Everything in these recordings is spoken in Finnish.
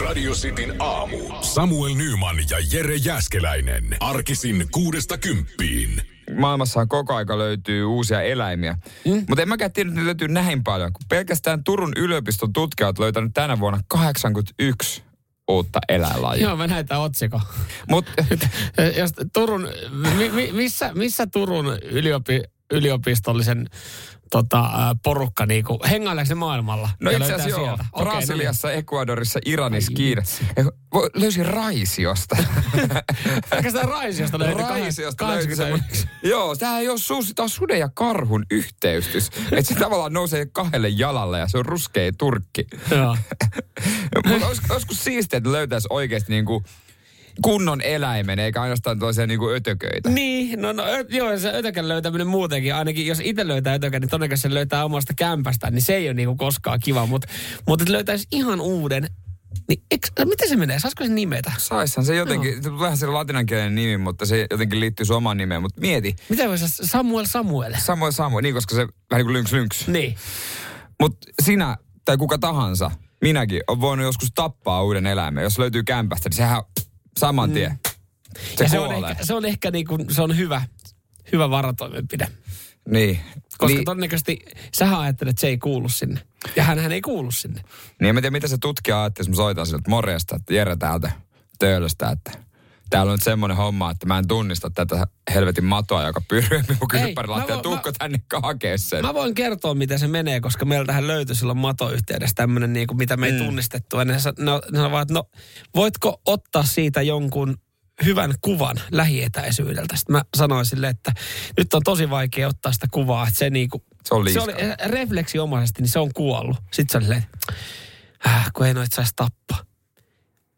Radio Cityn aamu. Samuel Nyman ja Jere Jäskeläinen. Arkisin kuudesta kymppiin. maailmassahan koko aika löytyy uusia eläimiä. Mm. Mutta en mäkään tiedä, että ne löytyy näin paljon. Kun pelkästään Turun yliopiston tutkijat löytänyt tänä vuonna 81 uutta eläinlajia. Joo, mä näin tämän otsikon. Mut, Jos Turun, mi, mi, missä, missä Turun yliopi, yliopistollisen tota, porukka niinku, hengaileeko se maailmalla? no Ja itse löytää asiassa joo. sieltä? No Brasiliassa, Ecuadorissa, Iranissa, Kiinassa. Löysin Raisiosta. niin. Pelkästään Raisiosta löytyi Raisiosta. 81. Joo, tämä ei ole susi, tämä on suden ja karhun yhteystys. Että se tavallaan nousee kahdelle jalalle ja se on ruskea turkki. Joo. Mutta olisiko, olisiko siistiä, että löytäisi oikeasti niinku kunnon eläimen, eikä ainoastaan toisia niinku ötököitä. Niin, no, no ö, joo, se ötökän löytäminen muutenkin, ainakin jos itse löytää ötökän, niin todennäköisesti se löytää omasta kämpästä, niin se ei ole niinku koskaan kiva, mutta mut että löytäisi ihan uuden, niin eks, no, miten se menee? Saisiko se nimetä? Saishan se jotenkin, no. vähän se latinankielinen nimi, mutta se jotenkin liittyy omaan nimeen. Mutta mieti, Miten voisi Samuel Samuel? Samuel Samuel, niin koska se vähän niin kuin lynks lynks. Niin. Mutta sinä tai kuka tahansa, minäkin, on voinut joskus tappaa uuden eläimen. Jos löytyy kämpästä, niin sehän saman tien. Se ja se on, ehkä, se on ehkä niinku, se on hyvä, hyvä varatoimenpide. Niin. Koska niin, todennäköisesti sä ajattelet, että se ei kuulu sinne. Ja hän ei kuulu sinne. niin en tiedä, mitä se tutkija ajatteli, jos mä soitan sille, että morjesta, että Jere täältä töölöstä, että täällä on nyt semmoinen homma, että mä en tunnista tätä helvetin matoa, joka pyörii minun Ei, kylpärillä, mä tuukko tänne hakee sen. Mä voin kertoa, miten se menee, koska meiltähän löytyi silloin matoyhteydessä tämmöinen, niin kuin, mitä me ei Mm. tunnistettu. Ja ne, sa- ne, sanoivat, että no, voitko ottaa siitä jonkun hyvän kuvan lähietäisyydeltä. Sitten mä sanoin sille, että nyt on tosi vaikea ottaa sitä kuvaa, että se niinku, Se on se oli eh, refleksiomaisesti, niin se on kuollut. Sitten se oli silleen, äh, kun ei noita saisi tappaa.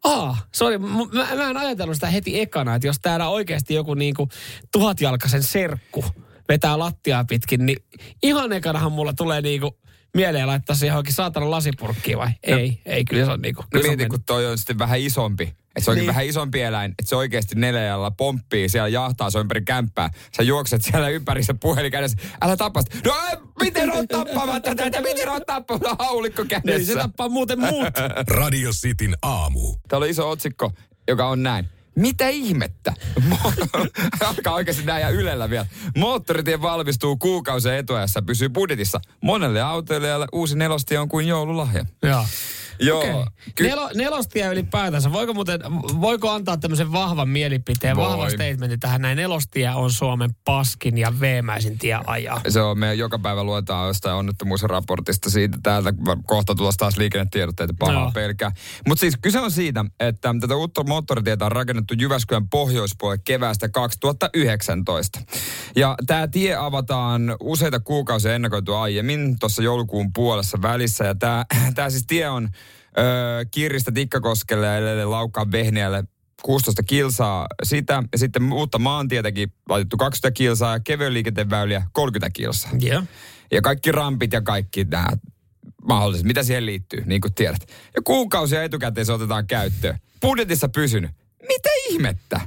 Aa, sori, mä, mä en ajatellut sitä heti ekana, että jos täällä oikeasti joku niinku tuhatjalkaisen serkku vetää lattiaa pitkin, niin ihan ekanahan mulla tulee niinku mieleen laittaa se johonkin saatana lasipurkkiin vai? Ei, ei, kyllä se on niinku. No kyllä se on mieti, mennyt. kun toi on sitten vähän isompi. Että se onkin Niin. vähän isompi eläin, että se oikeasti neljällä pomppii siellä jahtaa se ympäri kämppää. Sä juokset siellä ympäri se puhelin kädessä. Älä tappa sitä. No miten on tappamatta tätä? Miten on tappamatta haulikko Niin, se kädessä? tappaa muuten muut. Radio Cityn aamu. Täällä on iso otsikko, joka on näin. Mitä ihmettä? Alkaa oikeasti näin ja ylellä vielä. Moottoritie valmistuu kuukausen etuajassa ja pysyy budjetissa. Monelle autoilijalle uusi nelostie on kuin joululahja. Joo. Joo. Okei. ky- Nelo, nelostie ylipäätänsä, voiko, muuten, voiko antaa tämmöisen vahvan mielipiteen, Voi. vahvan statementin tähän näin? Nelostie on Suomen paskin ja veemäisin tie ajaa. Se on, me joka päivä luetaan jostain onnettomuusraportista siitä täältä. Kohta tulossa taas liikennetiedotteita pahaa Joo. pelkää. Mutta siis kyse on siitä, että tätä uutta moottoritietä on rakennettu Jyväskylän pohjoispuolelle keväästä 2019. Ja tämä tie avataan useita kuukausia ennakoitua aiemmin, tuossa joulukuun puolessa välissä. Ja tämä siis tie on ö, Kiristä Tikkakoskelle ja edelleen Laukaan Vehniälle 16 kilsaa sitä. Ja sitten uutta maantietäkin laitettu 20 kilsaa ja kevyen liikenteen väyliä 30 kilsaa. Joo. Ja kaikki rampit ja kaikki nämä mahdolliset, mitä siihen liittyy, niin kuin tiedät. Ja kuukausia etukäteen se otetaan käyttöön. Budjetissa pysynyt. Mitä ihmettä?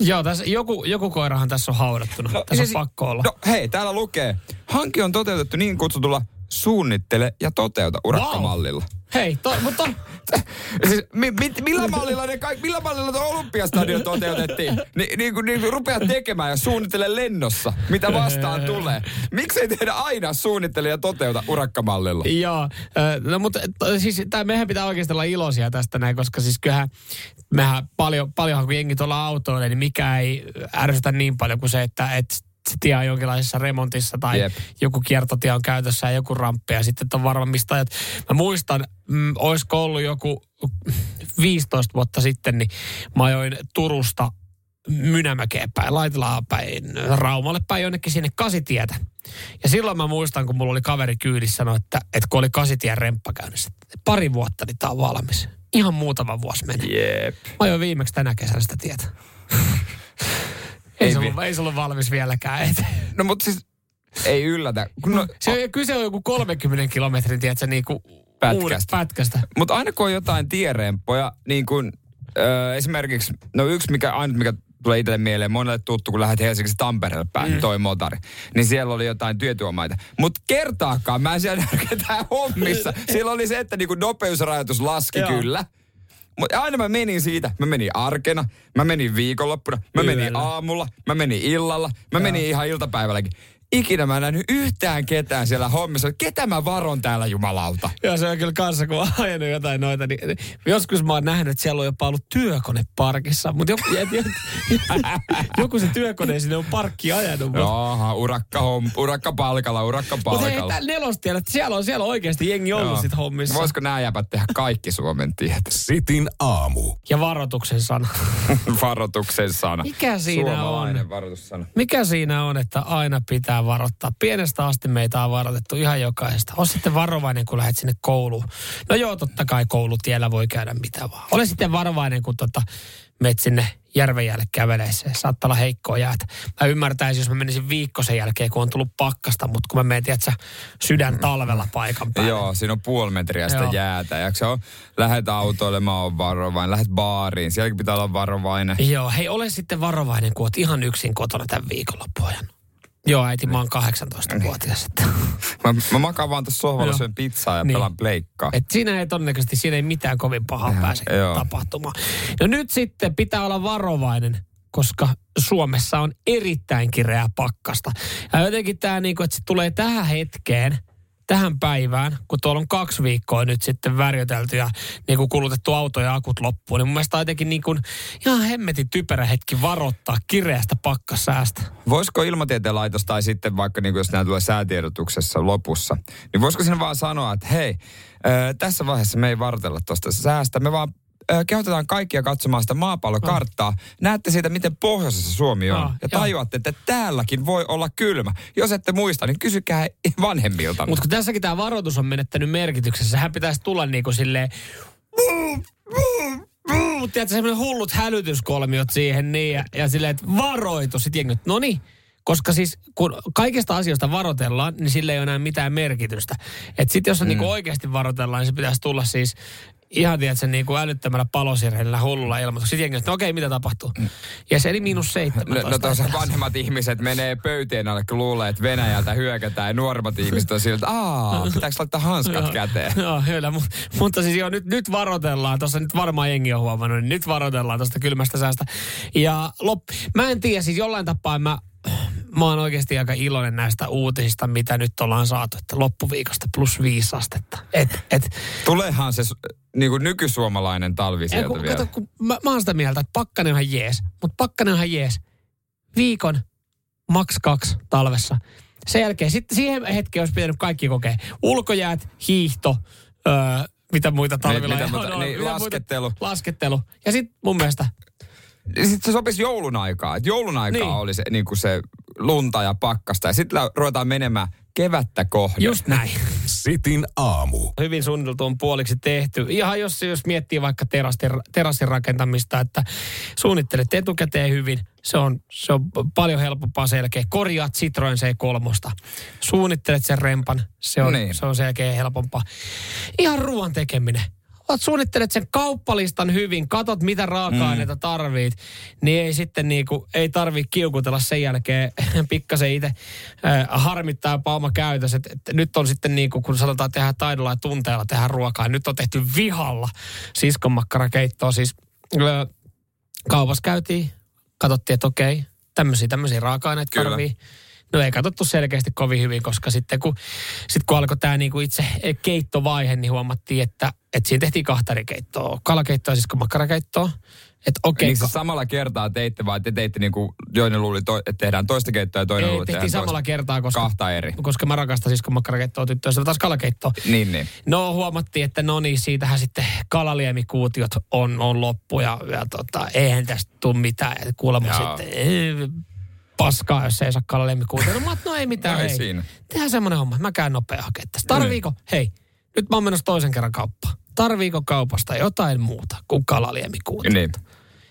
Joo, tässä joku, joku koirahan tässä on haudattuna. No, tässä siis- on pakko olla. No hei, täällä lukee. Hanke on toteutettu niin kutsutulla suunnittele ja toteuta urakkamallilla. Hei, to, mutta Siis, mi, mi, millä mallilla ne kaikki, millä mallilla tuo olympiastadion toteutettiin? Ni, niin kuin, niin kuin rupeat tekemään ja suunnittele lennossa, mitä vastaan tulee. Miksei tehdä aina suunnittele ja toteuta urakkamallilla? Joo, no mutta to, siis tää, mehän pitää oikeasti olla iloisia tästä näin, koska siis kyllähän mehän paljon, paljonhan kun jengi tuolla autoille, niin mikä ei ärsytä niin paljon kuin se, että et tie on jonkinlaisessa remontissa tai Jep. Joku kiertotie on käytössä ja joku ramppi ja sitten on varmistajat. Mä muistan, mm, olisiko ollut joku 15 vuotta sitten, niin mä ajoin Turusta Mynämäkeen päin, Laitilaan päin, Raumalle päin jonnekin sinne kasitietä. Ja silloin mä muistan, kun mulla oli kaveri kyydissä sanoi, että, että kun oli kasitien remppa käynnissä, että pari vuotta, niin tää on valmis. Ihan muutama vuosi menee. Jep. Mä ajoin viimeksi tänä kesänä sitä tietä. Ei ei, se ollut, ei se ollut valmis vieläkään. Et. No mutta siis ei yllätä. Kun no, Se on, kyse on joku 30 kilometrin, tiedätkö, niin kuin Pätkästä. Pätkästä. Mutta aina kun on jotain tieremppoja, niin kuin ö, esimerkiksi, no yksi mikä, ainut mikä tulee itselle mieleen, monelle tuttu, kun lähdet Helsingistä Tampereelle päin, mm. toi motari, niin siellä oli jotain työtuomaita. Mutta kertaakaan mä en siellä ketään hommissa. Siellä oli se, että niinku nopeusrajoitus laski Joo. kyllä, mutta aina mä menin siitä. Mä menin arkena, mä menin viikonloppuna, mä menin Yöllä. aamulla, mä menin illalla, mä menin ihan iltapäivälläkin. Ikinä mä en nähnyt yhtään ketään siellä hommissa. Ketä mä varon täällä jumalauta? Joo, se on kyllä kanssa, kun on ajanut jotain noita, niin niin joskus mä oon nähnyt, että siellä on jopa ollut työkone parkissa, mutta joku, joku se työkone sinne on parkki ajanut. Mutta Jaha, urakka, hom, urakka palkalla, urakka hei, palkalla. täällä nelostiellä, että siellä on, siellä on oikeasti jengi ollut Joo. sit hommissa. Voisiko nämä jäpät tehdä kaikki Suomen tiet? Sitin aamu. Ja varoituksen sana. Varoituksen sana. Mikä siinä Suomalainen on? varoitussana. Mikä siinä on, että aina pitää varoittaa? Pienestä asti meitä on varoitettu ihan jokaista. On sitten varovainen, kun lähdet sinne kouluun. No joo, totta kai koulutiellä voi käydä mitä vaan. Ole sitten varovainen, kun tota, menet sinne järven jäälle käveleessä. Saattaa olla heikkoa jäätä. Mä ymmärtäisin, jos mä menisin viikko sen jälkeen, kun on tullut pakkasta, mutta kun mä menen, tiedätkö, sydän talvella paikan päälle. Joo, siinä on puoli metriä sitä Joo. jäätä. Ja se on, lähet autoilemaan, on varovainen. Lähet baariin, sielläkin pitää olla varovainen. Joo, hei ole sitten varovainen, kun oot ihan yksin kotona tämän viikonloppuajan. Joo, äiti, mä oon 18-vuotias. Että. Mä, mä makaan vaan tuossa sohvalla, syön pizzaa ja Niin. pelaan pleikkaa. Et siinä ei todennäköisesti, siinä ei mitään kovin pahaa Joo, pääse joo. tapahtumaan. No nyt sitten pitää olla varovainen, koska Suomessa on erittäin kireää pakkasta. Ja jotenkin tämä, niinku, että se tulee tähän hetkeen, tähän päivään, kun tuolla on kaksi viikkoa nyt sitten värjötelty ja niin kuin kulutettu auto ja akut loppuun, niin mun mielestä on jotenkin niin kuin ihan hemmetin typerä hetki varoittaa kireästä pakkasäästä. Voisiko ilmatieteen laitos tai sitten vaikka niin jos nämä tulee säätiedotuksessa lopussa, niin voisiko sinne vaan sanoa, että hei, tässä vaiheessa me ei vartella tuosta säästä, me vaan kehotetaan kaikkia katsomaan sitä maapallokarttaa. Näette siitä, miten pohjoisessa Suomi on. Ah, ja tajuatte, että täälläkin voi olla kylmä. Jos ette muista, niin kysykää vanhemmilta. Mutta kun tässäkin tämä varoitus on menettänyt merkityksessä, sehän pitäisi tulla niin kuin silleen... Tiedätkö, semmoinen hullut hälytyskolmiot siihen niin, ja, ja silleen, että varoitus. Sitten jengi, no niin, koska siis kun kaikista asioista varoitellaan, niin sillä ei ole enää mitään merkitystä. Että sitten jos mm. niinku oikeasti varoitellaan, niin se pitäisi tulla siis ihan tiedätkö, niin kuin älyttömällä palosirheillä hullulla ilmoituksella. Sitten jengi, että no okei, mitä tapahtuu? Ja se eli miinus 17. No, no tuossa vanhemmat ihmiset menee pöytien alle, kun luulee, että Venäjältä hyökätään. Ja nuoremmat ihmiset on siltä, aah, pitääkö laittaa hanskat käteen? Joo, kyllä. Mutta, mutta siis joo, nyt, nyt varoitellaan. Tuossa nyt varmaan jengi on huomannut, niin nyt varoitellaan tuosta kylmästä säästä. Ja lop, mä en tiedä, siis jollain tapaa mä, mä oon oikeasti aika iloinen näistä uutisista, mitä nyt ollaan saatu, että loppuviikosta plus viisi astetta. Et, et, Tuleehan se niin kuin nykysuomalainen talvi sieltä kun, vielä. kato, kun mä, mä oon sitä mieltä, että pakkanen on ihan jees, mutta pakkanen on ihan jees. Viikon maks kaksi talvessa. Sen jälkeen, sitten siihen hetkeen olisi pitänyt kaikki kokea. Ulkojäät, hiihto, öö, mitä muita talvilla mitä on, muuta- on, niin, mitä muita- laskettelu. laskettelu. Ja sitten mun mielestä, Sitten se sopisi joulun aikaa. Joulun aikaa Niin. oli se, niin kuin se lunta ja pakkasta. Ja sitten ruvetaan menemään kevättä kohden. just näin. Sitin aamu. Hyvin suunniteltu on puoliksi tehty. Ihan jos, jos miettii vaikka terassin, terassin rakentamista, että suunnittelet etukäteen hyvin, se on, se on paljon helpompaa selkeä. Korjaat Citroen C3. Suunnittelet sen rempan, se on, Niin. se on selkeä helpompaa. Ihan ruoan tekeminen. Oot suunnittelet sen kauppalistan hyvin, katot mitä raaka-aineita mm. tarvit, niin ei sitten niinku, ei tarvi kiukutella sen jälkeen pikkasen itse äh, harmittaa pauma käytös. Et, et nyt on sitten niinku, kun sanotaan tehdä taidolla ja tunteella tehdä ruokaa, niin nyt on tehty vihalla siskonmakkarakeittoa. Siis äh, kaupassa käytiin, katsottiin, että okei, tämmöisiä, tämmöisiä raaka-aineita Kyllä. No ei katsottu selkeästi kovin hyvin, koska sitten kun, sit kun alkoi tämä niinku itse keittovaihe, niin huomattiin, että, että siinä tehtiin kahta eri keittoa. Kalakeittoa siis kuin makkarakeittoa. Että okei, Niin okay, se samalla kertaa teitte vai te teitte niin kuin, joinen luuli, to, että tehdään toista keittoa ja toinen ei, luuli, tehtiin samalla toista. kertaa, koska, Kahta eri. koska mä rakastan siis kun makkarakeittoa tyttöistä, taas kalakeittoa. Niin, niin. No huomattiin, että no niin, siitähän sitten kalaliemikuutiot on, on loppu ja, ja tota, eihän tästä tule mitään. Ja kuulemma Joo. sitten paskaa, jos ei saa kalaliemikuutiota. No, mä oot, no ei mitään, No ei hei. siinä. Tehdään semmoinen homma, mä käyn nopea hakemaan tästä. Tarviiko, hei, nyt mä oon menossa toisen kerran kauppaan. Tarviiko kaupasta jotain muuta kuin kalaliemikuutiot? Niin.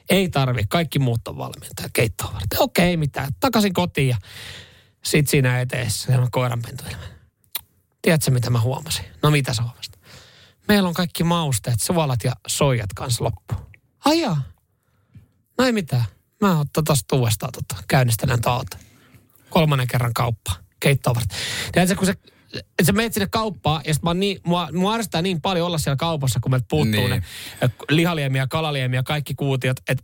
Ei tarvi, kaikki muut on valmiita ja keittoa varten. Okei, okay, mitään. Takaisin kotiin ja sit siinä eteessä on koiranpentuilma. Tiedätkö, mitä mä huomasin? No mitä sä huomasit? Meillä on kaikki mausteet, suolat ja soijat kanssa loppu. Ai jaa. No ei mitään. Mä oon tota uudestaan tota, käynnistelen taata. Kolmannen kerran kauppa. Keittoa varten. Tiedätkö, kun se että sä menet sinne kauppaan ja sit mä niin, mua, mua ärsyttää niin paljon olla siellä kaupassa, kun meiltä puuttuu Niin. ne lihaliemiä, kalaliemiä, kaikki kuutiot, että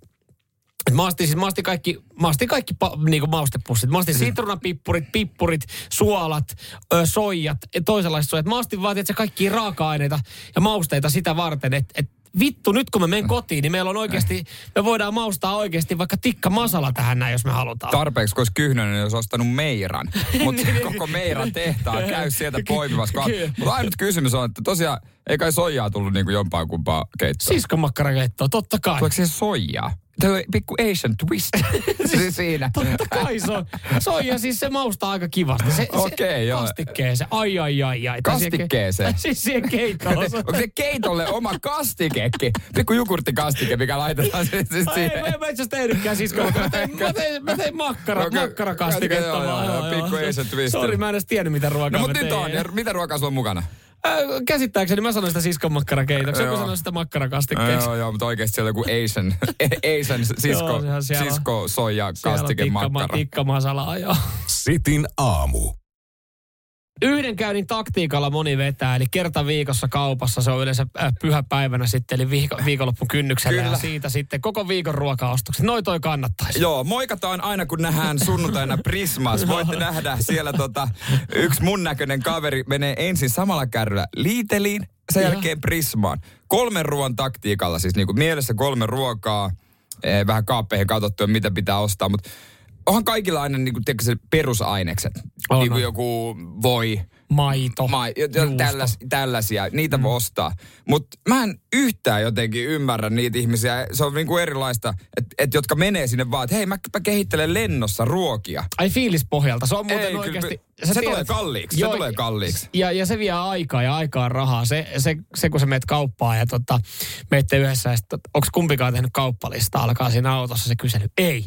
et mä ostin, siis, mä ostin kaikki, mä ostin kaikki pa, niinku maustepussit. Mä ostin sitruunapippurit, pippurit, suolat, ö, soijat, ja toisenlaiset soijat. Mä ostin vaan, että se kaikki raaka-aineita ja mausteita sitä varten, että et, vittu, nyt kun mä menen kotiin, niin meillä on oikeasti, me voidaan maustaa oikeasti vaikka tikka masala tähän näin, jos me halutaan. Tarpeeksi, koska Kyhnönen olisi ostanut Meiran. Mutta koko Meiran tehtaan käy sieltä poimimassa. Mutta ainut kysymys on, että tosiaan ei kai soijaa tullut niinku jompaan kumpaan keittoon. Siskon makkarakeittoa, totta kai. Tuleeko siihen soijaa? Tuo pikku Asian twist siis siinä. Totta kai se on. Soija siis se maustaa aika kivasti. Se, Okei, se joo. Kastikkeeseen. Ai ai ai ai. Siihen Kastikkeeseen? Siis siihen keittoon. Onko se keitolle oma kastikekin? Pikku jogurttikastike, mikä laitetaan siis siis Ai, ei, siihen. mä en mä itse asiassa tehnytkään siskolla. Mä tein, mä tein, mä tein makkara, Okei. makkarakastiketta. Joo, joo, vaan, joo, pikku Asian twister. Sori, mä en edes tiennyt, mitä ruokaa No mutta nyt on. Ja mitä ruokaa sulla on mukana? Äh, käsittääkseni mä sanoin sitä siskon makkarakeitoksi. Joku sanoi sitä makkarakastikkeeksi. Joo, joo, mutta oikeasti siellä on joku Asian, Asian sisko, Joo, sisko soija Siellä on kastike tikka- makkara. Tikkamasala, joo. Sitin aamu. Yhden käynnin taktiikalla moni vetää, eli kerta viikossa kaupassa. Se on yleensä äh, pyhäpäivänä sitten, eli viiko, viikonloppun kynnyksellä. Kyllä. Ja siitä sitten koko viikon ruokaostokset. Noi toi kannattaisi. Joo, moikataan aina kun nähdään sunnuntaina Prismas. Voitte nähdä siellä tota, yksi mun näköinen kaveri menee ensin samalla kärryllä Liiteliin, sen jälkeen Prismaan. Kolmen ruoan taktiikalla, siis niinku mielessä kolme ruokaa, eh, vähän kaappeihin katsottua, mitä pitää ostaa, mutta onhan kaikilla aina niinku, tiedätkö, se perusainekset. On, Niinku on. joku voi, Maito, Ma, tälläs, tällaisia, niitä mm. voi ostaa. Mutta mä en yhtään jotenkin ymmärrä niitä ihmisiä. Se on niinku erilaista, että et, jotka menee sinne vaan, että hei mä, mä kehittelen lennossa ruokia. Ai fiilispohjalta. Se on muuten Ei, kyllä, oikeasti... se tulee kalliiksi, se tulee kalliiksi. Ja, ja se vie aikaa ja aikaa rahaa. Se, se, se kun sä meet kauppaan ja tota, meette yhdessä ja sitten, onko kumpikaan tehnyt kauppalistaa, alkaa siinä autossa se kysely. Ei.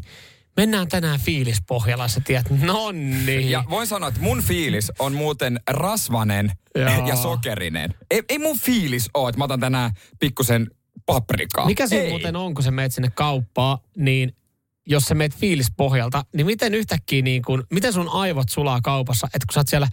Mennään tänään fiilispohjalla, sä tiedät, no niin. Ja voin sanoa, että mun fiilis on muuten rasvanen Joo. ja sokerinen. Ei, ei mun fiilis ole, että mä otan tänään pikkusen paprikaa. Mikä ei. muuten on, kun sä meet sinne kauppaan, niin jos sä meet fiilispohjalta, niin miten yhtäkkiä niin kuin, miten sun aivot sulaa kaupassa, että kun sä oot siellä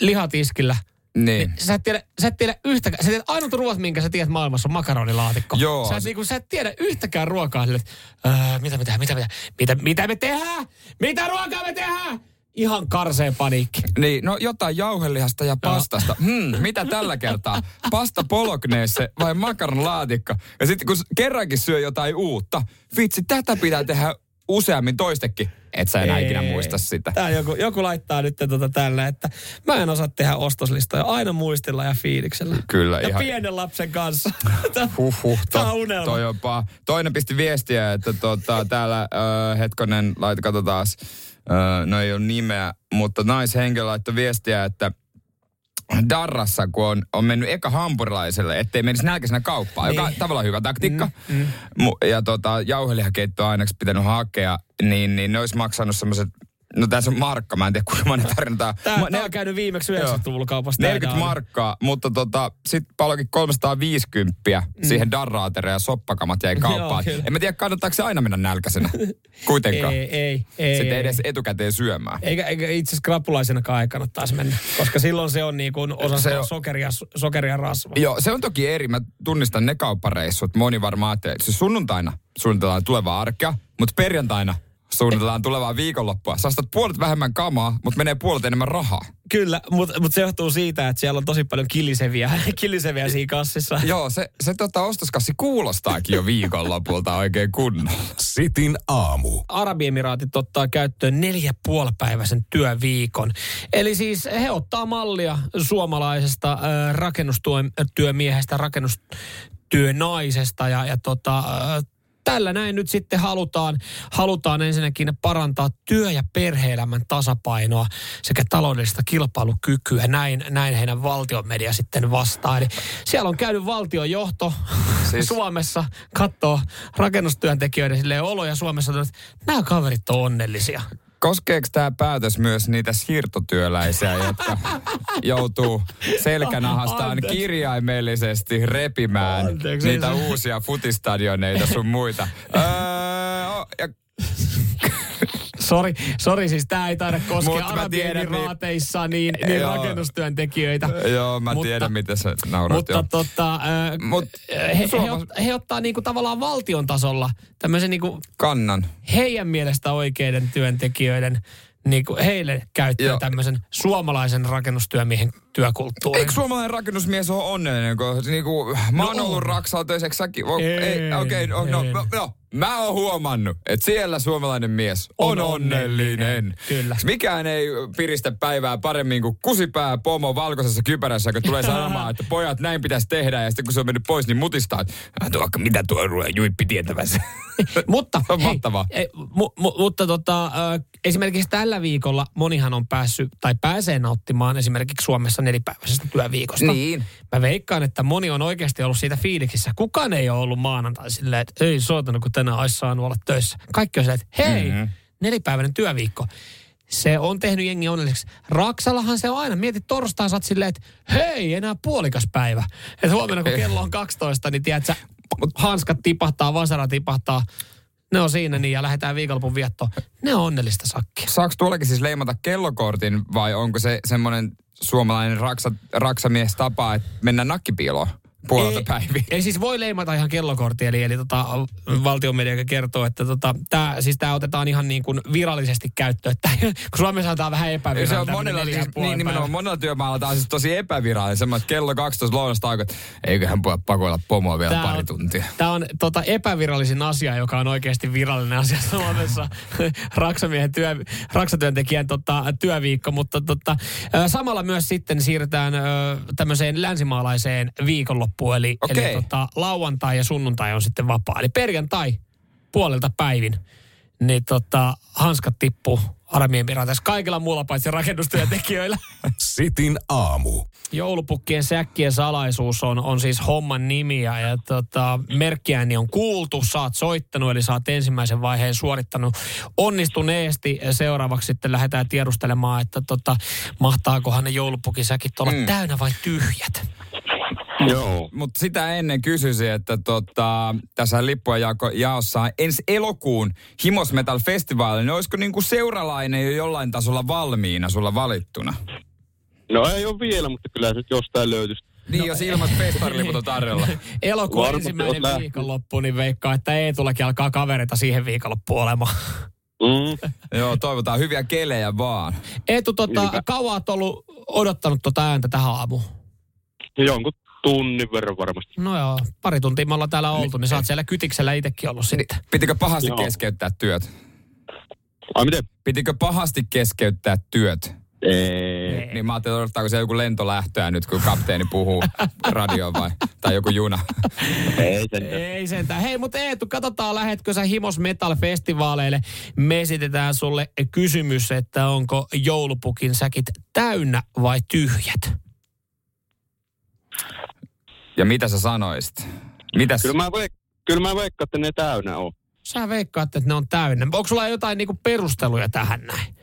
lihatiskillä, Niin. sä et tiedä, sä et tiedä yhtäkään, sä tiedät ainut ruoat, minkä sä tiedät maailmassa on makaronilaatikko. Joo. Sä et, niin kuin, sä et tiedä yhtäkään ruokaa sille, että öö, mitä me tehdään, mitä me tehdään, mitä, mitä me tehdään, mitä ruokaa me tehdään. Ihan karseen paniikki. Niin, no jotain jauhelihasta ja pastasta. Hmm, mitä tällä kertaa? Pasta polokneesse vai makaron laatikko? Ja sitten kun kerrankin syö jotain uutta, vitsi, tätä pitää tehdä useammin toistekin. Et sä enää ikinä muista sitä. Tää joku, joku laittaa nyt tota tällä, että mä en osaa tehdä ostoslistoja aina muistilla ja fiiliksellä. Kyllä, ja ihan- pienen lapsen kanssa. Huhhuh, unelma. toi paha. Toinen pisti viestiä, että tota, täällä äh, hetkonen, laita katsotaan, no ei ole nimeä, mutta naishenkilö laittoi viestiä, että Darrassa, kun on, on mennyt eka hampurilaiselle, ettei menisi nälkäisenä kauppaan, niin. joka on tavallaan hyvä taktiikka. Mm, mm. Ja tota, jauhelihakeittoa aineksi pitänyt hakea, niin, niin ne olisi maksanut semmoiset, no tässä on markka, mä en tiedä kuinka monen tarina tää. Tää, Ma- tää on käynyt viimeksi Joo. 90-luvulla kaupassa. tää 40 aina. markkaa, mutta tota, sitten palokin 350 mm. siihen darraatere ja soppakamat jäi kauppaan. Joo, en mä tiedä, kannattaako se aina mennä nälkäisenä. Kuitenkaan. Ei, ei, ei. Sitten ei. edes etukäteen syömään. Eikä, eikä itse asiassa krapulaisenakaan ei kannattaisi mennä, koska silloin se on niin kuin osa on- sokeria, sokeria rasva. Joo, se on toki eri. Mä tunnistan ne kauppareissut. Moni varmaan ajattelee, että siis sunnuntaina suunnitellaan tulevaa arkea, mutta perjantaina suunnitellaan tulevaa viikonloppua. Sä ostat puolet vähemmän kamaa, mutta menee puolet enemmän rahaa. Kyllä, mutta mut se johtuu siitä, että siellä on tosi paljon kiliseviä, kiliseviä siinä kassissa. Joo, se, se tota ostoskassi kuulostaakin jo viikonlopulta oikein kunnolla. Sitin aamu. Arabiemiraatit ottaa käyttöön neljä puolipäiväisen työviikon. Eli siis he ottaa mallia suomalaisesta äh, rakennustyömiehestä, rakennustyönaisesta ja, ja tota, äh, tällä näin nyt sitten halutaan, halutaan ensinnäkin parantaa työ- ja perhe-elämän tasapainoa sekä taloudellista kilpailukykyä. Näin, näin heidän valtion media sitten vastaa. Eli siellä on käynyt valtiojohto siis... Suomessa, katsoo rakennustyöntekijöiden oloja Suomessa, että nämä kaverit on onnellisia. Koskeeko tämä päätös myös niitä siirtotyöläisiä, jotka joutuu selkänahastaan Anteeksi. kirjaimellisesti repimään Anteeksi, niitä uusia futistadioneita sun muita? öö, ja Sori, sori siis tämä ei taida koskea tiedän, niin- Arabiemiraateissa niin, niin Joo. rakennustyöntekijöitä. Joo, mä Mutta- tiedän, miten sä naurat. Mutta joo. tota, äh, Mut he, he, Suoma- ot, he ottaa niinku tavallaan valtion tasolla tämmöisen niinku Kannan. heidän mielestä oikeiden työntekijöiden niinku heille käyttöön Joo. tämmöisen suomalaisen rakennustyömiehen työkulttuurin. Eikö suomalainen rakennusmies ole onnellinen, kun niinku, mä oon No ollut on. Raksalla töiseksi säkin. Ei, ei, Okei, no, no, no, no, mä oon huomannut, että siellä suomalainen mies on, On onnellinen. onnellinen, kyllä. Mikään ei piristä päivää paremmin kuin kusipää pomo valkoisessa kypärässä, kun tulee sanomaan, että pojat näin pitäisi tehdä. Ja sitten kun se on mennyt pois, niin mutistaa, että "Ah, tuo, mitä tuo ruoan juippi tietävässä. Mutta, On hei, mahtavaa. ei, mu, mu, mutta tota, ö, esimerkiksi tällä viikolla monihan on päässyt tai pääsee nauttimaan esimerkiksi Suomessa nelipäiväisestä työviikosta. Niin. Mä veikkaan, että moni on oikeasti ollut siitä fiiliksissä. Kukaan ei ole ollut maanantai silleen, että ei soittanut, kun tänään olisi saanut olla töissä. Kaikki on silleen, että hei, Mhm. mm-hmm. nelipäiväinen työviikko. Se on tehnyt jengi onnelliseksi. Raksallahan se on aina. Mietit torstain, sä silleen, että hei, enää puolikas päivä. Että huomenna kun kello on 12, niin tiedät sä, hanskat tipahtaa, vasara tipahtaa. Ne on siinä niin ja lähdetään viikonlopun viettoon. Ne on onnellista sakkia. Saako tuollakin siis leimata kellokortin vai onko se semmoinen suomalainen raksa, raksamies tapa, että mennään nakkipiiloon puolelta ei, päiviä? Ei siis voi leimata ihan kellokortti, eli, eli tota, valtionmedia kertoo, että tota, tää, siis tämä otetaan ihan niin kuin virallisesti käyttöön. Että, kun Suomessa on vähän epävirallinen. se on monella, ja siis, niin, nimenomaan monella työmaalla tämä on siis tosi epävirallinen. Semmoinen, että kello 12 lounastauko, että eiköhän voi pakoilla pomoa vielä Tää pari on- tuntia. Tämä on tota, epävirallisin asia, joka on oikeasti virallinen asia Suomessa. Raksamiehen työ, raksatyöntekijän tota, työviikko, mutta tota, samalla myös sitten siirrytään ö, tämmöiseen länsimaalaiseen viikonloppuun, eli, Okei. eli tota, lauantai ja sunnuntai on sitten vapaa. Eli perjantai puolelta päivin, niin tota, hanskat tippuu Arabiemiraateissa kaikilla muulla paitsi rakennustyöntekijöillä. Sitin aamu. Joulupukkien säkkien salaisuus on, on siis homman nimi ja, ja tota, merkkiääni on kuultu, sä oot soittanut eli oot ensimmäisen vaiheen suorittanut onnistuneesti. Ja Seuraavaksi sitten lähdetään tiedustelemaan, että tota, mahtaakohan ne joulupukisäkit olla mm. täynnä vai tyhjät. Joo. Mutta sitä ennen kysyisin, että tota, tässä lippujen jaossa ensi elokuun Himos Metal Festival, niin olisiko niinku seuralainen jo jollain tasolla valmiina sulla valittuna? No ei ole vielä, mutta kyllä se jostain löytyisi. Niin, jos ilmat festariliput on tarjolla. Elokuun Varmasti ensimmäinen viikonloppu, niin veikkaa, että Eetullakin alkaa kavereita siihen viikonloppuun olemaan. Mm. Joo, toivotaan hyviä kelejä vaan. Eetu, tota, kauan oot ollut odottanut tota ääntä tähän aamuun? Jonkun tunnin verran varmasti. No joo, pari tuntia me ollaan täällä oltu, niin sä oot siellä kytiksellä itsekin ollut sitten. Pitikö pahasti Joo. keskeyttää työt? Ai miten? Pitikö pahasti keskeyttää työt? Ei. Niin mä ajattelin, odottaako se joku lentolähtöä nyt, kun kapteeni puhuu radioon vai, tai joku juna. Ei sentään. Ei sentään. Hei, mutta Eetu, katsotaan, lähetkö sä Himos Metal-festivaaleille. Me esitetään sulle kysymys, että onko joulupukin säkit täynnä vai tyhjät? Ja mitä sä sanoisit? Mitäs? Kyllä mä, veik- kyllä mä veikkaan, että ne täynnä on. Sä veikkaat, että ne on täynnä. Onko sulla jotain niinku perusteluja tähän näin?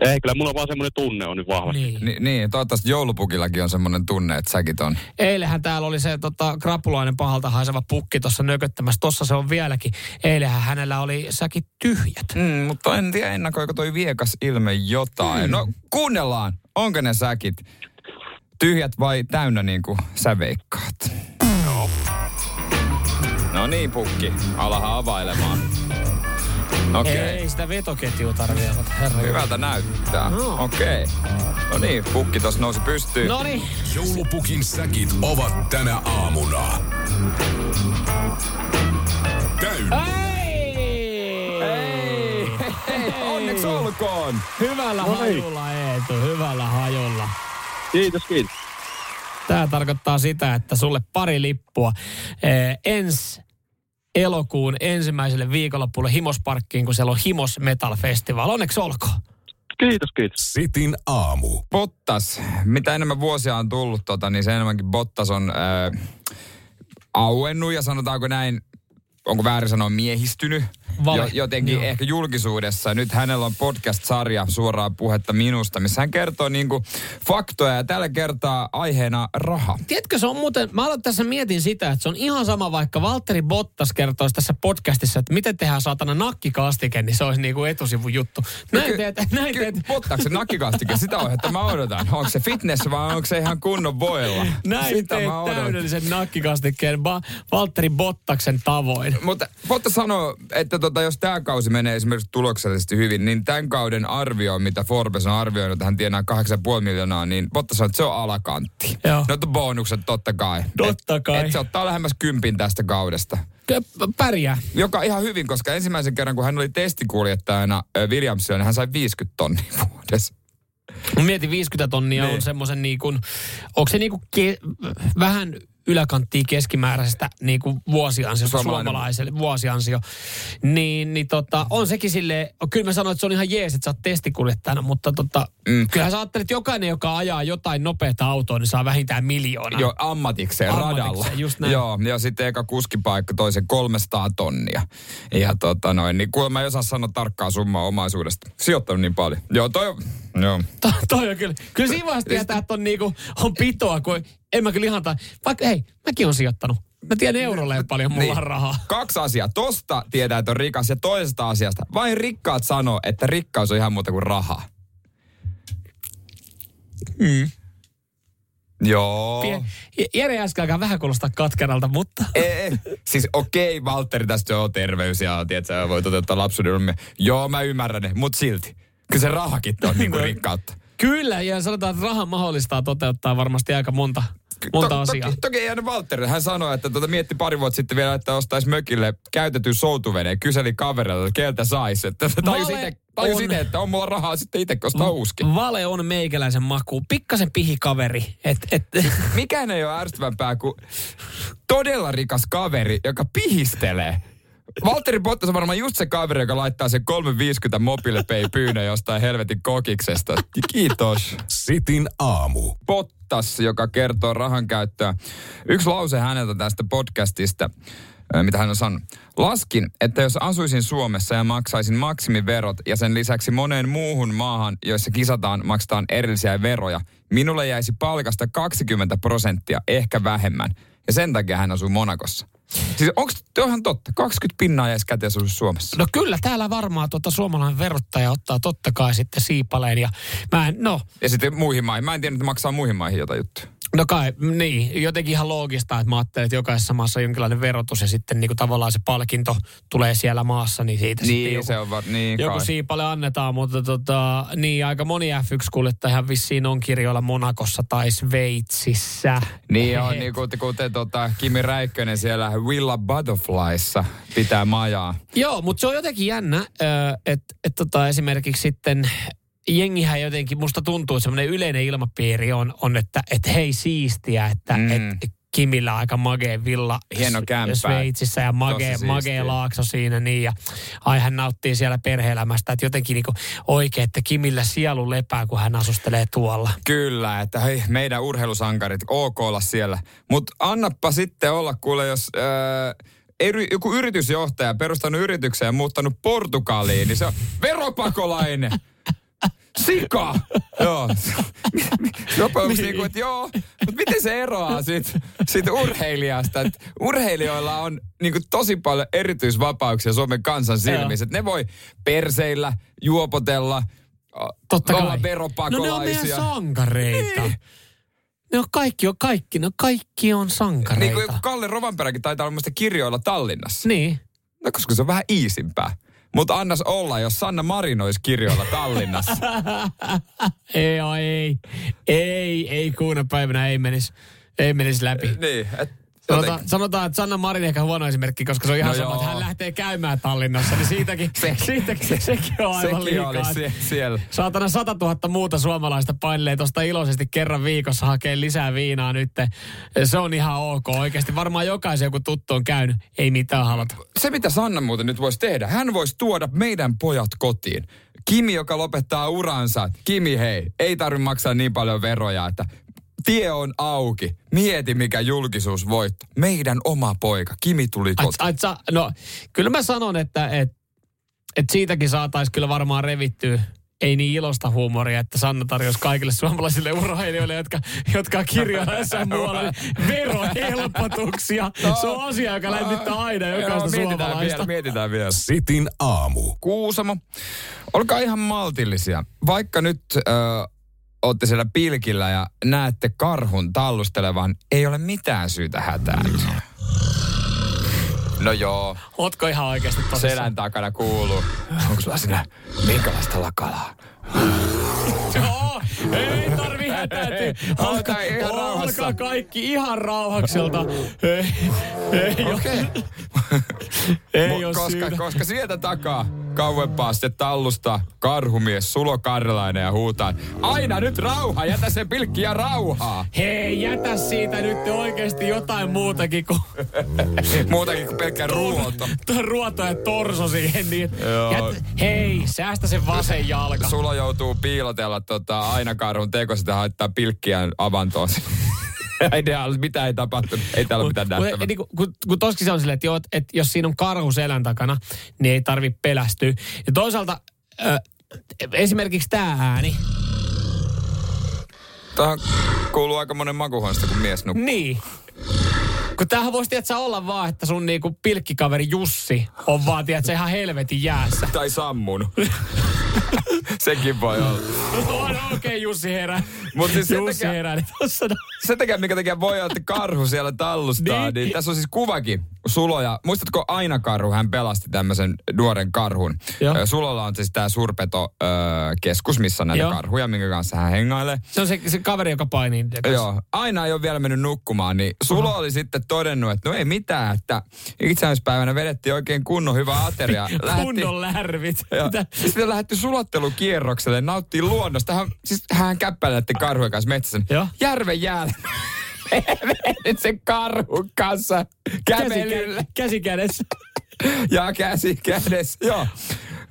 Ei, kyllä mulla vaan semmoinen tunne on nyt vahvasti. Niin. Ni, niin, toivottavasti joulupukillakin on semmoinen tunne, että säkit on. Eilähän täällä oli se tota, krapulainen pahalta haiseva pukki tuossa nököttämässä. Tossa se on vieläkin. Eilähän hänellä oli säkit tyhjät. Mm, mutta en tiedä, ennakoiko toi viekas ilme jotain. Hmm. No kuunnellaan, onko ne säkit tyhjät vai täynnä niin kuin sä veikkaat? No niin, pukki. Alaha availemaan. Okei. Okay. Ei sitä vetoketjua tarvitse. Herra Hyvältä näyttää. No. Okei. Okay. No niin, pukki tossa nousi pystyyn. No niin. Joulupukin säkit ovat tänä aamuna. Täynnä. Ei! Ei, hei, onneksi olkoon. Hyvällä No niin. hajulla, Eetu. Hyvällä hajulla. Kiitos, kiitos. Tämä tarkoittaa sitä, että sulle pari lippua eh, ensi elokuun ensimmäiselle viikonloppulle Himosparkkiin, kun siellä on Himos Metal Festival. Onneksi olkoon. Kiitos, kiitos. Sitin aamu. Bottas, mitä enemmän vuosia on tullut, tota, niin se enemmänkin Bottas on äh, auennut ja sanotaanko näin, onko väärin sanoa miehistynyt. Vale. jo, jotenkin Joo. ehkä julkisuudessa. Nyt hänellä on podcast-sarja suoraa puhetta minusta, missä hän kertoo niinku faktoja ja tällä kertaa aiheena raha. Tiedätkö, se on muuten, mä aloin tässä mietin sitä, että se on ihan sama, vaikka Valtteri Bottas kertoisi tässä podcastissa, että miten tehdään saatana nakkikastike, niin se olisi niinku etusivun juttu. Näin Ky- teet, näin ky- teet. Ottaako se nakkikastike? Sitä aihetta mä odotan. Onko se fitness vai onko se ihan kunnon voilla? Näin Sitä teet täydellisen nakkikastikkeen ba- Valtteri Bottaksen tavoin. Mutta Botta sanoo, että tota, jos tämä kausi menee esimerkiksi tuloksellisesti hyvin, niin tämän kauden arvio, mitä Forbes on arvioinut, että hän tienaa 8,5 miljoonaa, niin Botta sanoo, että se on alakantti. Joo. No to bonukset totta kai. Totta et, kai. Et se ottaa lähemmäs kympin tästä kaudesta. Pärjää. Joka ihan hyvin, koska ensimmäisen kerran, kun hän oli testikuljettajana Williamsilla, niin hän sai 50 tonnia vuodessa. Mietin 50 tonnia Niin. on semmoisen niin kuin, onko se niin kuin ke- vähän yläkanttia keskimääräisestä niin kuin vuosiansiosta Suomalainen. suomalaiselle vuosiansio. Niin, niin tota, on sekin sille kyllä mä sanoin, että se on ihan jees, että sä oot testikuljettajana, mutta tota, Mm. kyllähän sä ajattelet, että jokainen, joka ajaa jotain nopeata autoa, niin saa vähintään miljoona. Joo, ammatikseen, Ammatikseen, radalla. just näin. Joo, ja sitten eka kuskipaikka toisen 300 tonnia. Ja tota noin, niin kuulemma ei osaa sanoa tarkkaa summaa omaisuudesta. Sijoittanut niin paljon. Joo, toi joo. To, toi on kyllä. Kyllä siinä vaiheessa tietää, että on, niinku, on pitoa, kun en mä kyllä ihan tai, vaikka hei, mäkin on sijoittanut. Mä tiedän eurolleen paljon, mulla Niin. on rahaa. Kaksi asiaa. Tosta tietää, että on rikas ja toisesta asiasta. Vain rikkaat sanoo, että rikkaus on ihan muuta kuin rahaa. Mm. Joo. Jere äsken alkaa vähän kuulostaa katkeralta, mutta... Ei, siis okei, okay, Valtteri, tästä on terveys ja tiedätkö, voi toteuttaa lapsuuden. Joo, mä ymmärrän ne, mutta silti. Kyllä se rahakin on niinku rikkautta. Kyllä, ja sanotaan, että raha mahdollistaa toteuttaa varmasti aika monta, monta To- asiaa. Toki, toki ei Valtteri. Hän sanoi, että tuota mietti pari vuotta sitten vielä, että ostaisi mökille käytetyn soutuveneen. Kyseli kaverilta, että keltä saisi. Että tajus Vale itse, tajus että on mulla rahaa sitten itse ostaa uuskin. Vale on meikäläisen maku. Pikkasen pihikaveri. Et, et, Mikään ei ole ärsyttävämpää kuin todella rikas kaveri, joka pihistelee. Valtteri Bottas on varmaan just se kaveri, joka laittaa sen 350 mobile pay pyynnön jostain helvetin kokiksesta. Kiitos. Sitin aamu. Bottas, joka kertoo rahan käyttöä. Yksi lause häneltä tästä podcastista, mitä hän on sanonut. Laskin, että jos asuisin Suomessa ja maksaisin maksimiverot ja sen lisäksi moneen muuhun maahan, joissa kisataan, maksetaan erillisiä veroja, minulle jäisi palkasta 20 prosenttia, ehkä vähemmän. Ja sen takia hän asuu Monakossa. Siis onko ihan totta? 20 pinnaa jäisi käteen Suomessa. no kyllä, täällä varmaan tuota suomalainen verottaja ottaa totta kai sitten siipaleen. Ja mä en, no, Ja sitten muihin maihin. Mä en tiedä, että maksaa muihin maihin jotain juttuja. No kai, niin. Jotenkin ihan loogista, että mä ajattelen, että jokaisessa maassa on jonkinlainen verotus ja sitten niin kuin tavallaan se palkinto tulee siellä maassa, niin siitä sitten Niin, joku, se on var, niin joku kai. siipale annetaan, mutta tota, niin aika moni F1-kuljettajahan vissiin on kirjoilla Monakossa tai Sveitsissä. Niin on, niin kuten, kuten tota, Kimi Räikkönen siellä Willa Butterflyssa pitää majaa. Joo, mutta se on jotenkin jännä, että et tota esimerkiksi sitten jengihän jotenkin, musta tuntuu, että semmoinen yleinen ilmapiiri on, on että et hei siistiä, että Mm. et Kimillä aika magee villa Hieno kämppä. Sveitsissä ja magee, magee laakso siinä niin ja ai hän nauttii siellä perheelämästä, että jotenkin niinku oikein, että Kimillä sielu lepää, kun hän asustelee tuolla. Kyllä, että hei, meidän urheilusankarit, ok olla siellä. Mutta annappa sitten olla, kuule, jos äh, eri, joku yritysjohtaja perustanut yrityksen ja muuttanut Portugaliin, niin se on veropakolainen. Sika! Joo. Jopa onko niin kuin, että joo, mutta miten se eroaa siitä, siitä urheilijasta? Että urheilijoilla on niin kuin tosi paljon erityisvapauksia Suomen kansan silmissä. Että ne voi perseillä, juopotella, Totta olla kai. veropakolaisia. No ne on meidän sankareita. Niin. Ne on kaikki, on kaikki, no kaikki on Niin sankareita. kuin joku Kalle Rovanperäkin taitaa olla muista kirjoilla Tallinnassa. niin. No koska se on vähän iisimpää. Mutta annas olla, jos Sanna Marin olisi kirjoilla Tallinnassa. Ei, ei, ei, ei kuuna päivänä ei menisi, ei menisi läpi. niin, et, Sanotaan, sanotaan, että Sanna Marin ehkä huono esimerkki, koska se on ihan No sama, joo. että hän lähtee käymään Tallinnassa, niin siitäkin, Se- siitäkin se, sekin on aivan sekin oli liikaa. sie- siellä. Saatana 100 000 muuta suomalaista painelee tuosta iloisesti kerran viikossa hakee lisää viinaa nyt. Se on ihan ok. Oikeasti varmaan jokaisen joku tuttu on käynyt. Ei mitään halata. Se, mitä Sanna muuten nyt voisi tehdä, hän voisi tuoda meidän pojat kotiin. Kimi, joka lopettaa uransa. Kimi, hei, ei tarvitse maksaa niin paljon veroja, että tie on auki. Mieti, mikä julkisuus voitto. Meidän oma poika. Kimi tuli kotiin. no, kyllä mä sanon, että et, et siitäkin saataisiin kyllä varmaan revittyä ei niin ilosta huumoria, että Sanna tarjosi kaikille suomalaisille urheilijoille, jotka, jotka kirjoivat jossain muualla niin verohelpotuksia. Se on asia, joka lämmittää aina jokaista mietitään suomalaista. vielä, mietitään vielä. Sitin aamu. Kuusamo, olkaa ihan maltillisia. Vaikka nyt ö, olette siellä pilkillä ja näette karhun tallustelevan, ei ole mitään syytä hätääntyä. No joo, Ootko ihan oikeasti tosissaan? selän takana kuuluu. Onko sulla sinä minkälaista lakalaa? Joo, ei tarvi hätääntyä. Olkaa ihan. Olkaa kaikki ihan rauhakselta. Ei, ei Okei. ole, ei ole koska, koska sieltä takaa kauempaa sitten tallusta karhumies Sulo Karlainen ja huutaa, aina nyt rauha, jätä se pilkki ja rauhaa. Hei, jätä siitä nyt oikeasti jotain muutakin kuin Muutakin kuin pelkkä ruoto. ruoto ja torso siihen. Niin. Jät, hei, säästä se vasen jalka. Sulo joutuu piilotella tota, aina karhun teko, sitä haittaa pilkkiään avantoon. Ei täällä, mitä ei tapahtunut, ei täällä ole mitään nähtävää. niin kun, kun, kun toskin se on silleen, että, joo, että, että jos siinä on karhu selän takana, niin ei tarvi pelästyä. Ja toisaalta ö, esimerkiksi tämä ääni, Tähän kuuluu aika monen makuhuoneesta, kun mies nukkuu. niin. Kun tämähän voisi tietysti olla vaan, että sun niinku pilkkikaveri Jussi on vaan, tiedätkö, ihan helvetin jäässä. Tai sammunut. Sekin voi olla. No on okei, okay, Jussi herää. Mut siis sen Jussi takia- herää, niin tossa no. Se takia, mikä takia voi olla, että karhu siellä tallustaa, niin. Niin. tässä on siis kuvakin Suloja. Muistatko Aina Karhu, hän pelasti tämmöisen nuoren karhun. Joo. Sulolla on siis tämä suurpeto-keskus, missä on näitä Joo. karhuja, minkä kanssa hän hengailee. Se on se, se kaveri, joka painii. Joo, aina ei ole vielä mennyt nukkumaan, niin Sulo oli sitten todennut, että no ei mitään, että itsenäispäivänä vedettiin oikein kunnon hyvä ateria. Kunnon lärvit. Sitten lähdetty sulattelukierrokselle, nauttii luonnosta. Hän, siis hän käppäilee näiden karhujen kanssa metsässä. Joo. Järven jäällä. Nyt sen karhun kanssa kävelyllä. Käsi, käsi kädessä. Ja käsi kädessä. Joo.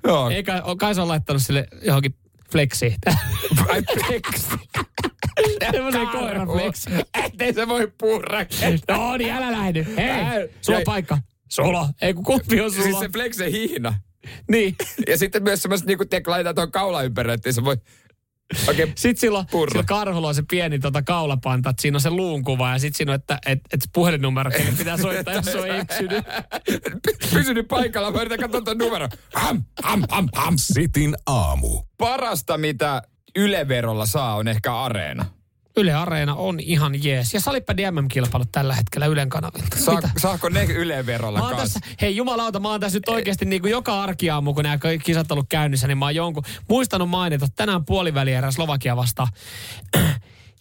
Joo. Eikä, kai se on laittanut sille johonkin fleksiin. Ai peksi. Semmoisen koiran fleksi. Ettei se voi puhua No niin, älä lähdy. Hei, sulla on ja- paikka. Sulla. Ei kun kumpi on sulla. Siis se flekse hihna. Niin. Ja sitten myös semmoiset, niin kuin tiedätkö, laitetaan tuohon kaula ympärille, että se voi oikein Sitten Purra. sillä karhulla on se pieni tota kaulapanta, että siinä on se luun kuva ja sitten siinä on, että et, et puhelinnumero, kelle pitää soittaa, jos se on eksynyt. pysynyt paikalla. Mä yritän katsoa tuon numero. Ham, ham, ham, ham. Sitin aamu. Parasta, mitä Yle-verolla saa, on ehkä areena. Yle Areena on ihan jees. Ja Salippa MM-kilpailut tällä hetkellä Ylen kanavilta. Saa, Mitä? saako ne Yle-verolla Mä oon kanssa? tässä, hei jumalauta, mä oon tässä nyt oikeasti niin kuin joka arkiaamu, kun nämä kisat ollut käynnissä, niin mä oon jonkun muistanut mainita, tänään puolivälierä Slovakia vastaan.